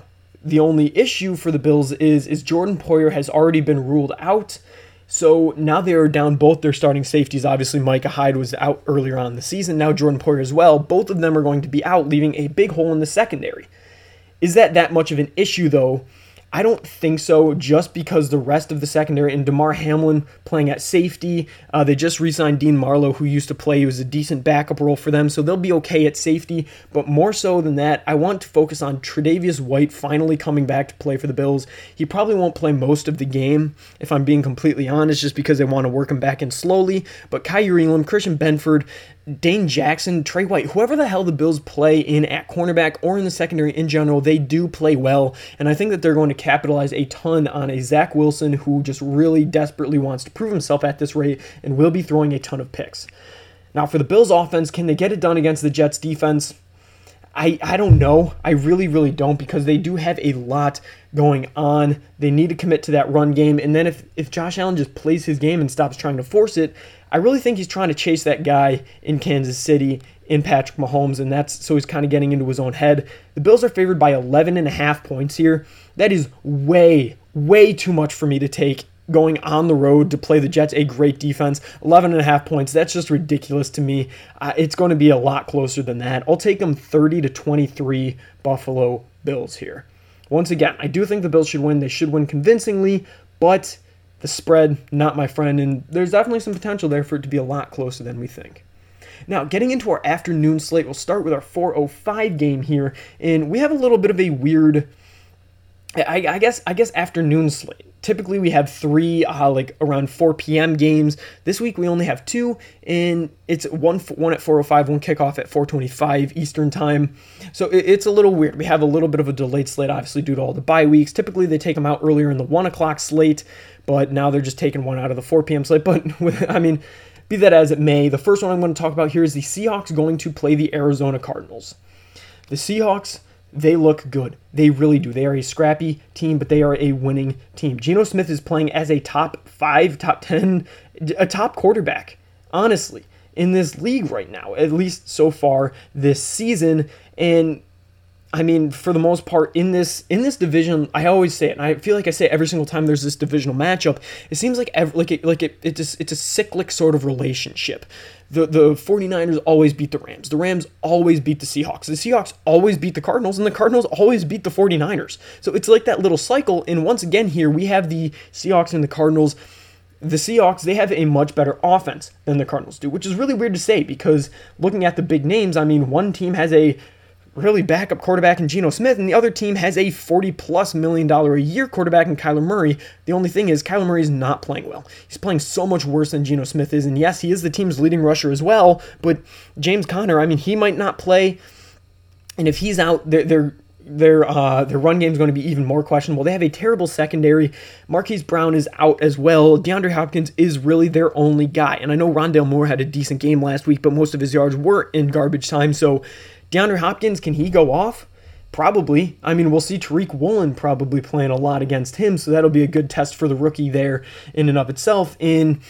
the only issue for the Bills is is Jordan Poyer has already been ruled out. So now they are down both their starting safeties. Obviously, Micah Hyde was out earlier on in the season. Now Jordan Poyer as well. Both of them are going to be out, leaving a big hole in the secondary. Is that that much of an issue though? I don't think so, just because the rest of the secondary and Damar Hamlin playing at safety. Uh, they just re signed Dean Marlowe, who used to play. He was a decent backup role for them, so they'll be okay at safety. But more so than that, I want to focus on Tre'Davious White finally coming back to play for the Bills. He probably won't play most of the game, if I'm being completely honest, just because they want to work him back in slowly. But Kaiir Elam, Christian Benford, Dane Jackson, Trey White, whoever the hell the Bills play in at cornerback or in the secondary in general, they do play well. And I think that they're going to capitalize a ton on a Zach Wilson who just really desperately wants to prove himself at this rate and will be throwing a ton of picks. Now, for the Bills offense, can they get it done against the Jets defense? I, I don't know. I really, really don't because they do have a lot going on. They need to commit to that run game. And then if, if Josh Allen just plays his game and stops trying to force it, I really think he's trying to chase that guy in Kansas City in Patrick Mahomes, and that's so he's kind of getting into his own head. The Bills are favored by 11 and a half points here. That is way, way too much for me to take going on the road to play the Jets, a great defense. 11 and a half points. That's just ridiculous to me. Uh, it's going to be a lot closer than that. I'll take them 30 to 23 Buffalo Bills here. Once again, I do think the Bills should win. They should win convincingly, but the spread, not my friend, and there's definitely some potential there for it to be a lot closer than we think. Now, getting into our afternoon slate, we'll start with our 405 game here, and we have a little bit of a weird, I, I guess, I guess afternoon slate. Typically, we have three, uh, like around 4 p.m. games. This week, we only have two, and it's one one at 4:05, one kickoff at 4:25 Eastern time. So it, it's a little weird. We have a little bit of a delayed slate, obviously due to all the bye weeks. Typically, they take them out earlier in the one o'clock slate, but now they're just taking one out of the 4 p.m. slate. But with, I mean, be that as it may, the first one I'm going to talk about here is the Seahawks going to play the Arizona Cardinals. The Seahawks they look good. They really do. They are a scrappy team, but they are a winning team. Geno Smith is playing as a top five, top 10, a top quarterback, honestly, in this league right now, at least so far this season. And I mean, for the most part, in this in this division, I always say it, and I feel like I say every single time there's this divisional matchup. It seems like every, like it, like it, it's just, it's a cyclic sort of relationship. The the 49ers always beat the Rams. The Rams always beat the Seahawks. The Seahawks always beat the Cardinals, and the Cardinals always beat the 49ers. So it's like that little cycle. And once again, here we have the Seahawks and the Cardinals the Seahawks, they have a much better offense than the Cardinals do, which is really weird to say because looking at the big names, I mean, one team has a really backup quarterback in Geno Smith, and the other team has a 40 plus million dollar a year quarterback in Kyler Murray. The only thing is, Kyler Murray is not playing well. He's playing so much worse than Geno Smith is, and yes, he is the team's leading rusher as well, but James Conner, I mean, he might not play, and if he's out, they're, they're their uh, their run game is going to be even more questionable. They have a terrible secondary. Marquise Brown is out as well. DeAndre Hopkins is really their only guy. And I know Rondale Moore had a decent game last week, but most of his yards were in garbage time. So DeAndre Hopkins, can he go off? Probably. I mean, we'll see Tariq Woolen probably playing a lot against him, so that'll be a good test for the rookie there in and of itself. In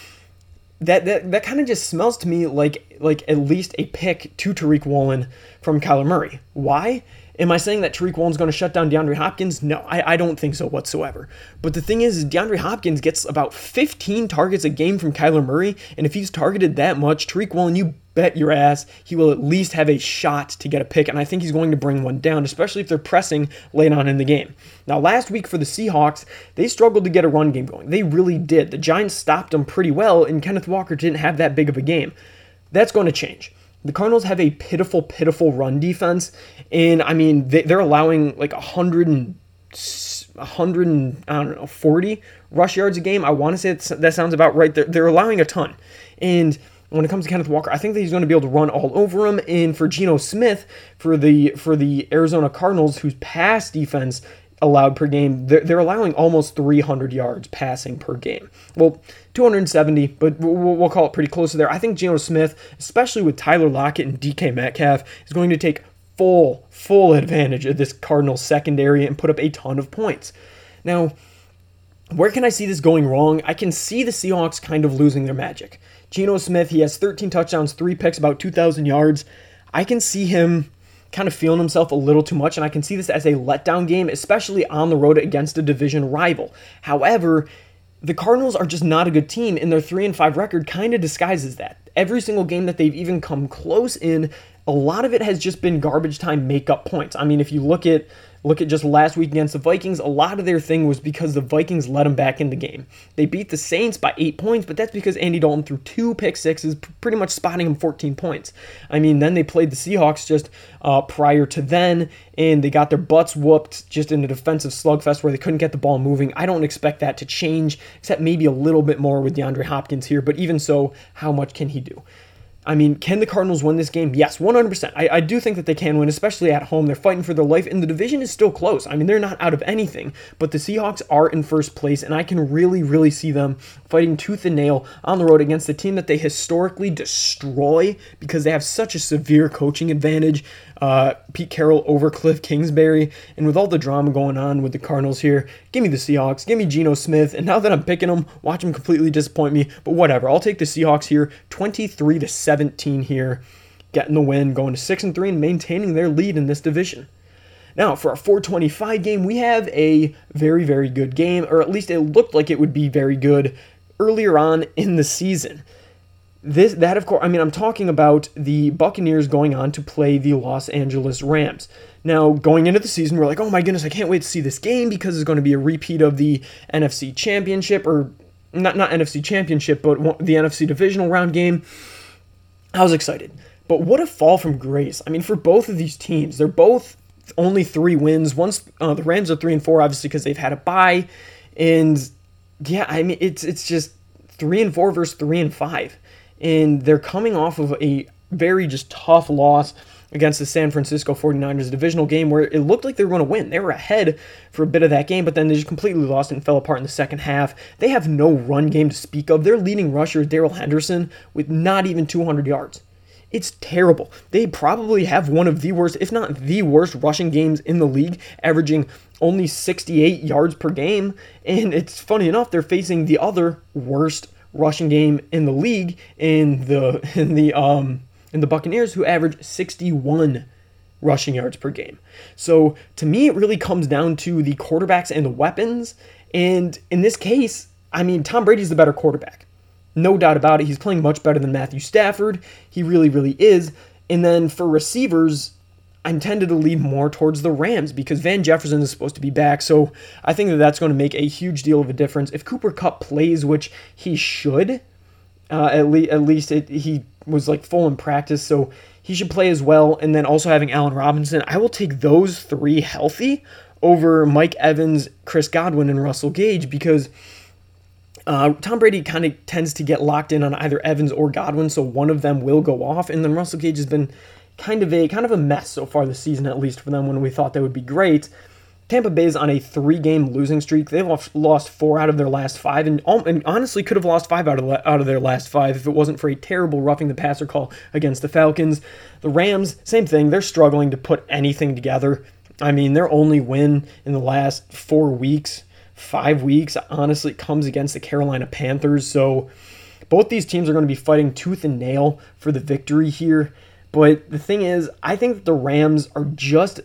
that that, that kind of just smells to me like like at least a pick to Tariq Woolen from Kyler Murray. Why? Am I saying that Tariq Woolen's going to shut down DeAndre Hopkins? No, I, I don't think so whatsoever. But the thing is, is, DeAndre Hopkins gets about 15 targets a game from Kyler Murray, and if he's targeted that much, Tariq Woolen, you bet your ass he will at least have a shot to get a pick, and I think he's going to bring one down, especially if they're pressing late on in the game. Now, last week for the Seahawks, they struggled to get a run game going. They really did. The Giants stopped them pretty well, and Kenneth Walker didn't have that big of a game. That's going to change. The Cardinals have a pitiful, pitiful run defense, and I mean they, are allowing like 100 and 100 and I don't know 40 rush yards a game. I want to say that sounds about right. They're, they're allowing a ton, and when it comes to Kenneth Walker, I think that he's going to be able to run all over him. And for Geno Smith, for the for the Arizona Cardinals, whose pass defense allowed per game, they're, they're allowing almost 300 yards passing per game. Well, 270, but we'll, we'll call it pretty close to there. I think Geno Smith, especially with Tyler Lockett and DK Metcalf, is going to take full, full advantage of this Cardinals secondary and put up a ton of points. Now, where can I see this going wrong? I can see the Seahawks kind of losing their magic. Geno Smith, he has 13 touchdowns, three picks, about 2,000 yards. I can see him kind of feeling himself a little too much, and I can see this as a letdown game, especially on the road against a division rival. However, the Cardinals are just not a good team, and their 3 and 5 record kind of disguises that. Every single game that they've even come close in, a lot of it has just been garbage time makeup points. I mean, if you look at Look at just last week against the Vikings. A lot of their thing was because the Vikings let them back in the game. They beat the Saints by eight points, but that's because Andy Dalton threw two pick sixes, pretty much spotting them 14 points. I mean, then they played the Seahawks just uh, prior to then, and they got their butts whooped just in a defensive slugfest where they couldn't get the ball moving. I don't expect that to change, except maybe a little bit more with DeAndre Hopkins here, but even so, how much can he do? I mean, can the Cardinals win this game? Yes, 100%. I, I do think that they can win, especially at home. They're fighting for their life, and the division is still close. I mean, they're not out of anything, but the Seahawks are in first place, and I can really, really see them fighting tooth and nail on the road against a team that they historically destroy because they have such a severe coaching advantage uh, Pete Carroll over Cliff Kingsbury. And with all the drama going on with the Cardinals here, give me the Seahawks, give me Geno Smith. And now that I'm picking them, watch them completely disappoint me. But whatever, I'll take the Seahawks here, 23 to 17 here, getting the win, going to 6 and 3 and maintaining their lead in this division. Now, for our 425 game, we have a very, very good game, or at least it looked like it would be very good earlier on in the season. This that of course I mean I'm talking about the Buccaneers going on to play the Los Angeles Rams. Now, going into the season, we're like, "Oh my goodness, I can't wait to see this game because it's going to be a repeat of the NFC Championship or not not NFC Championship, but the NFC Divisional Round game." I was excited. But what a fall from grace. I mean, for both of these teams, they're both only 3 wins. Once uh, the Rams are 3 and 4 obviously because they've had a bye and yeah, I mean, it's it's just 3 and 4 versus 3 and 5 and they're coming off of a very just tough loss against the San Francisco 49ers divisional game where it looked like they were going to win. They were ahead for a bit of that game, but then they just completely lost and fell apart in the second half. They have no run game to speak of. Their leading rusher, Darrell Henderson, with not even 200 yards. It's terrible. They probably have one of the worst, if not the worst, rushing games in the league, averaging only 68 yards per game. And it's funny enough, they're facing the other worst rushing game in the league in the in the um in the Buccaneers who average 61 rushing yards per game. So to me, it really comes down to the quarterbacks and the weapons. And in this case, I mean, Tom Brady's the better quarterback. No doubt about it. He's playing much better than Matthew Stafford. He really, really is. And then for receivers, I'm tended to lean more towards the Rams because Van Jefferson is supposed to be back. So I think that that's going to make a huge deal of a difference. If Cooper Kupp plays, which he should, uh, at, le- at least it, he was like full in practice, so he should play as well. And then also having Allen Robinson, I will take those three healthy over Mike Evans, Chris Godwin, and Russell Gage because uh, Tom Brady kind of tends to get locked in on either Evans or Godwin, so one of them will go off. And then Russell Gage has been kind of a kind of a mess so far this season, at least for them. When we thought they would be great, Tampa Bay is on a three-game losing streak. They've lost four out of their last five, and, and honestly could have lost five out of out of their last five if it wasn't for a terrible roughing the passer call against the Falcons. The Rams, same thing. They're struggling to put anything together. I mean, their only win in the last four weeks five weeks, honestly, comes against the Carolina Panthers. So both these teams are going to be fighting tooth and nail for the victory here. But the thing is, I think that the Rams are just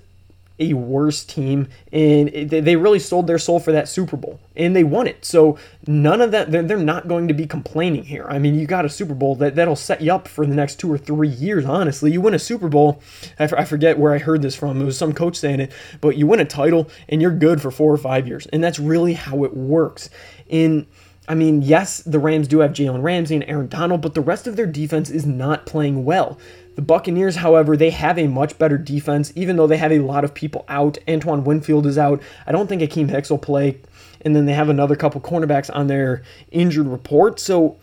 a worse team, and they really sold their soul for that Super Bowl, and they won it. So none of that, they're not going to be complaining here. I mean, you got a Super Bowl that that'll set you up for the next two or three years. Honestly, you win a Super Bowl. I forget where I heard this from. It was some coach saying it, but you win a title and you're good for four or five years, and that's really how it works. In I mean, yes, the Rams do have Jalen Ramsey and Aaron Donald, but the rest of their defense is not playing well. The Buccaneers, however, they have a much better defense, even though they have a lot of people out. Antoine Winfield is out. I don't think Akeem Hicks will play. And then they have another couple cornerbacks on their injured report. So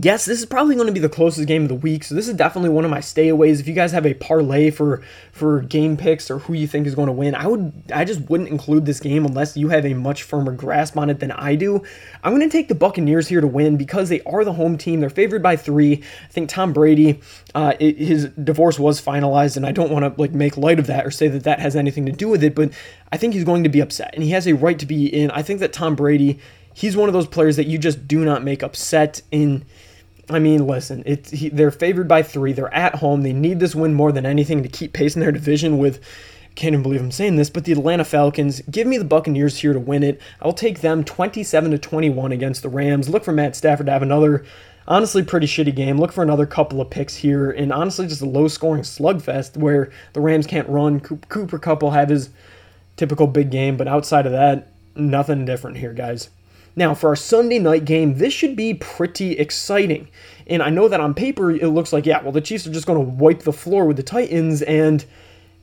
yes, this is probably going to be the closest game of the week. So this is definitely one of my stayaways. If you guys have a parlay for for game picks or who you think is going to win, I would I just wouldn't include this game unless you have a much firmer grasp on it than I do. I'm going to take the Buccaneers here to win because they are the home team. They're favored by three. I think Tom Brady, uh, it, his divorce was finalized, and I don't want to like make light of that or say that that has anything to do with it, but I think he's going to be upset, and he has a right to be in. I think that Tom Brady he's one of those players that you just do not make upset in. I mean, listen, it's he, they're favored by three. They're at home. They need this win more than anything to keep pace in their division with. Can't even believe I'm saying this, but the Atlanta Falcons. Give me the Buccaneers here to win it. I'll take them 27 to 21 against the Rams. Look for Matt Stafford to have another honestly pretty shitty game. Look for another couple of picks here, and honestly just a low scoring slugfest where the Rams can't run. Cooper Kupp will have his typical big game, but outside of that, nothing different here, guys. Now, for our Sunday night game, this should be pretty exciting. And I know that on paper, it looks like, yeah, well, the Chiefs are just going to wipe the floor with the Titans. And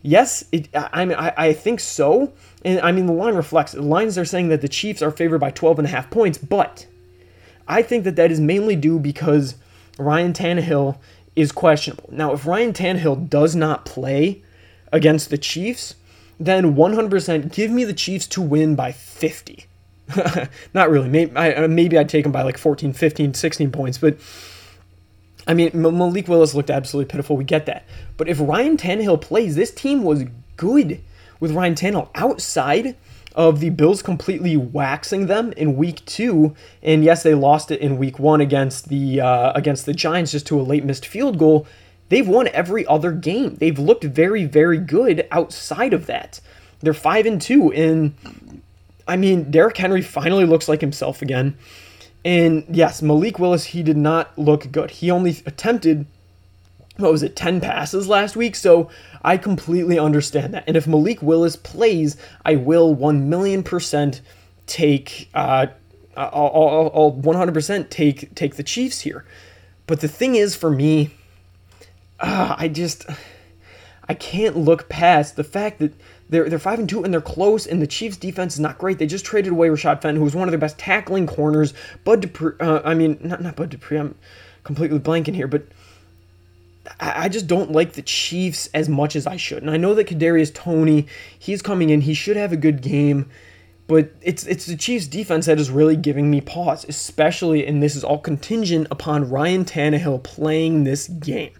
yes, it, I mean, I, I think so. And I mean, the line reflects The lines are saying that the Chiefs are favored by 12 and a half points, but I think that that is mainly due because Ryan Tannehill is questionable. Now, if Ryan Tannehill does not play against the Chiefs, then 100% give me the Chiefs to win by 50. Not really. Maybe, I, uh, maybe I'd take him by like 14, 15, 16 points. But I mean, Malik Willis looked absolutely pitiful. We get that. But if Ryan Tannehill plays, this team was good with Ryan Tannehill outside of the Bills completely waxing them in week two. And yes, they lost it in week one against the uh, against the Giants just to a late missed field goal. They've won every other game. They've looked very, very good outside of that. They're five and two, and I mean, Derrick Henry finally looks like himself again. And yes, Malik Willis, he did not look good. He only attempted, what was it, 10 passes last week. So I completely understand that. And if Malik Willis plays, I will 1 million percent take, uh, I'll, I'll, I'll 100% take, take the Chiefs here. But the thing is, for me, uh, I just, I can't look past the fact that they're they're five and two and they're close. And the Chiefs' defense is not great. They just traded away Rashad Fenton, who was one of their best tackling corners. Bud Dupree, uh, I mean not not Bud Dupree. I'm completely blanking here, but I just don't like the Chiefs as much as I should. And I know that Kadarius Toney, he's coming in. He should have a good game. But it's it's the Chiefs defense that is really giving me pause, especially and this is all contingent upon Ryan Tannehill playing this game.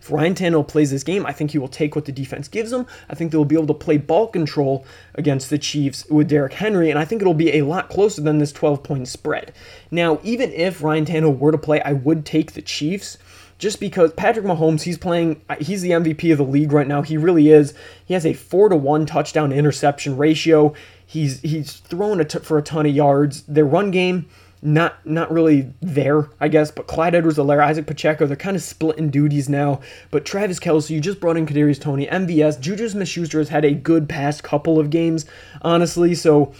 If Ryan Tannehill plays this game, I think he will take what the defense gives him. I think they'll be able to play ball control against the Chiefs with Derrick Henry, and I think it'll be a lot closer than this 12 point spread. Now, even if Ryan Tannehill were to play, I would take the Chiefs. just because Patrick Mahomes, he's playing, he's the MVP of the league right now. He really is. He has a four to one touchdown interception ratio. He's he's thrown a t- for a ton of yards. Their run game, not not really there, I guess. But Clyde Edwards-Helaire, Isaac Pacheco, they're kind of splitting duties now. But Travis Kelce, you just brought in Kadarius Toney, MVS, Juju Smith-Schuster has had a good past couple of games, honestly. So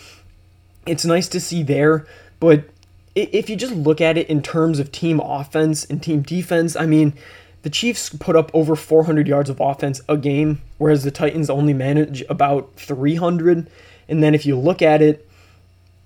it's nice to see there. But if you just look at it in terms of team offense and team defense, I mean, the Chiefs put up over 400 yards of offense a game, whereas the Titans only manage about 300. And then if you look at it,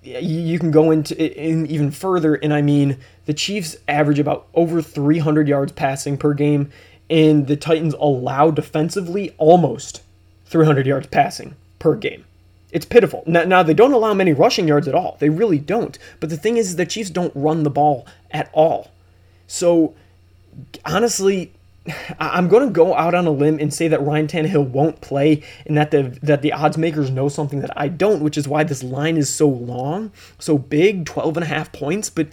you can go into in even further, and I mean, the Chiefs average about over 300 yards passing per game, and the Titans allow defensively almost 300 yards passing per game. It's pitiful. Now, now, they don't allow many rushing yards at all. They really don't. But the thing is, the Chiefs don't run the ball at all. So, honestly, I'm going to go out on a limb and say that Ryan Tannehill won't play, and that the that the odds makers know something that I don't, which is why this line is so long, so big, 12 and a half points. But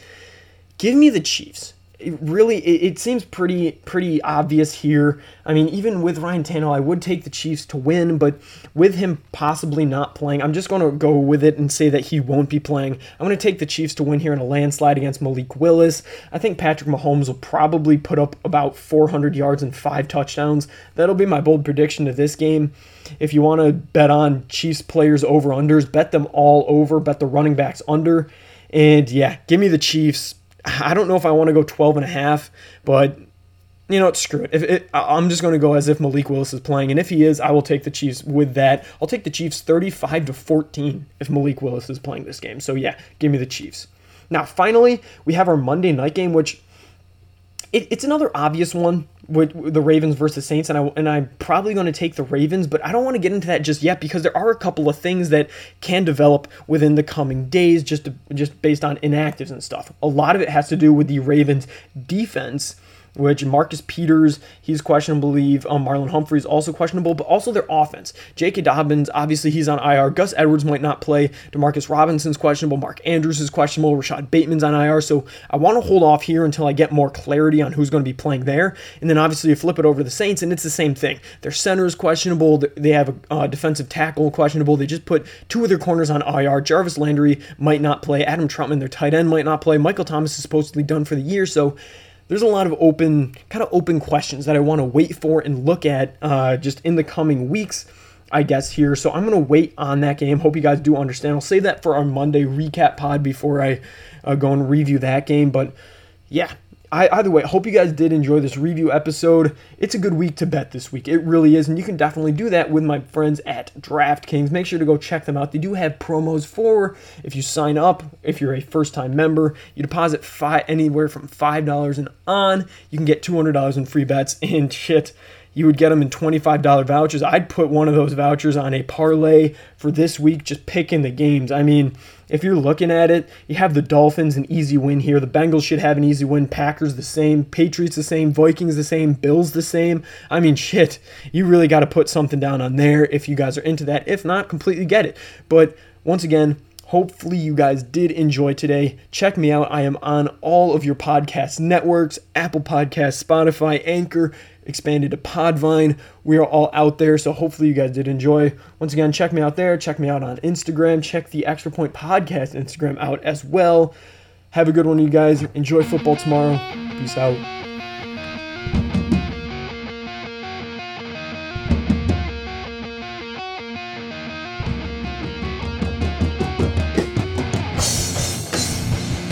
give me the Chiefs it really it, it, seems pretty pretty obvious here. I mean, even with Ryan Tannehill, I would take the Chiefs to win, but with him possibly not playing, I'm just going to go with it and say that he won't be playing. I'm going to take the Chiefs to win here in a landslide against Malik Willis. I think Patrick Mahomes will probably put up about 400 yards and five touchdowns. That'll be my bold prediction to this game. If you want to bet on Chiefs players over unders, bet them all over, bet the running backs under. And yeah, give me the Chiefs I don't know if I want to go 12 and a half, but you know, screw it. If it, I'm just going to go as if Malik Willis is playing, and if he is, I will take the Chiefs with that. I'll take the Chiefs 35 to 14 if Malik Willis is playing this game. So yeah, give me the Chiefs. Now, finally, we have our Monday night game, which it, it's another obvious one with, the Ravens versus Saints, and I and I'm probably going to take the Ravens, but I don't want to get into that just yet because there are a couple of things that can develop within the coming days, just to, just based on inactives and stuff. A lot of it has to do with the Ravens defense which Marcus Peters, he's questionable, believe. Um, Marlon Humphrey's also questionable, but also their offense. J.K. Dobbins, obviously he's on IR. Gus Edwards might not play. Demarcus Robinson's questionable. Mark Andrews is questionable. Rashod Bateman's on IR. So I want to hold off here until I get more clarity on who's going to be playing there. And then obviously you flip it over to the Saints, and it's the same thing. Their center is questionable. They have a uh, defensive tackle questionable. They just put two of their corners on IR. Jarvis Landry might not play. Adam Trautman, their tight end, might not play. Michael Thomas is supposedly done for the year. So there's a lot of open, kind of open questions that I want to wait for and look at uh, just in the coming weeks. I guess here. So I'm going to wait on that game. Hope you guys do understand. I'll save that for our Monday recap pod before I uh, go and review that game. But yeah, I, either way, hope you guys did enjoy this review episode. It's a good week to bet this week. It really is, and you can definitely do that with my friends at DraftKings. Make sure to go check them out. They do have promos for if you sign up, if you're a first-time member, you deposit five anywhere from five dollars and on, you can get two hundred dollars in free bets and shit you would get them in $25 vouchers. I'd put one of those vouchers on a parlay for this week, just picking the games. I mean, if you're looking at it, you have the Dolphins an easy win here. The Bengals should have an easy win. Packers the same. Patriots the same. Vikings the same. Bills the same. I mean, shit. You really got to put something down on there if you guys are into that. If not, completely get it. But once again, Hopefully, you guys did enjoy today. Check me out. I am on all of your podcast networks Apple Podcasts, Spotify, Anchor, expanded to Podvine. We are all out there, so hopefully, you guys did enjoy. Once again, check me out there. Check me out on Instagram. Check the Extra Point Podcast Instagram out as well. Have a good one, you guys. Enjoy football tomorrow. Peace out.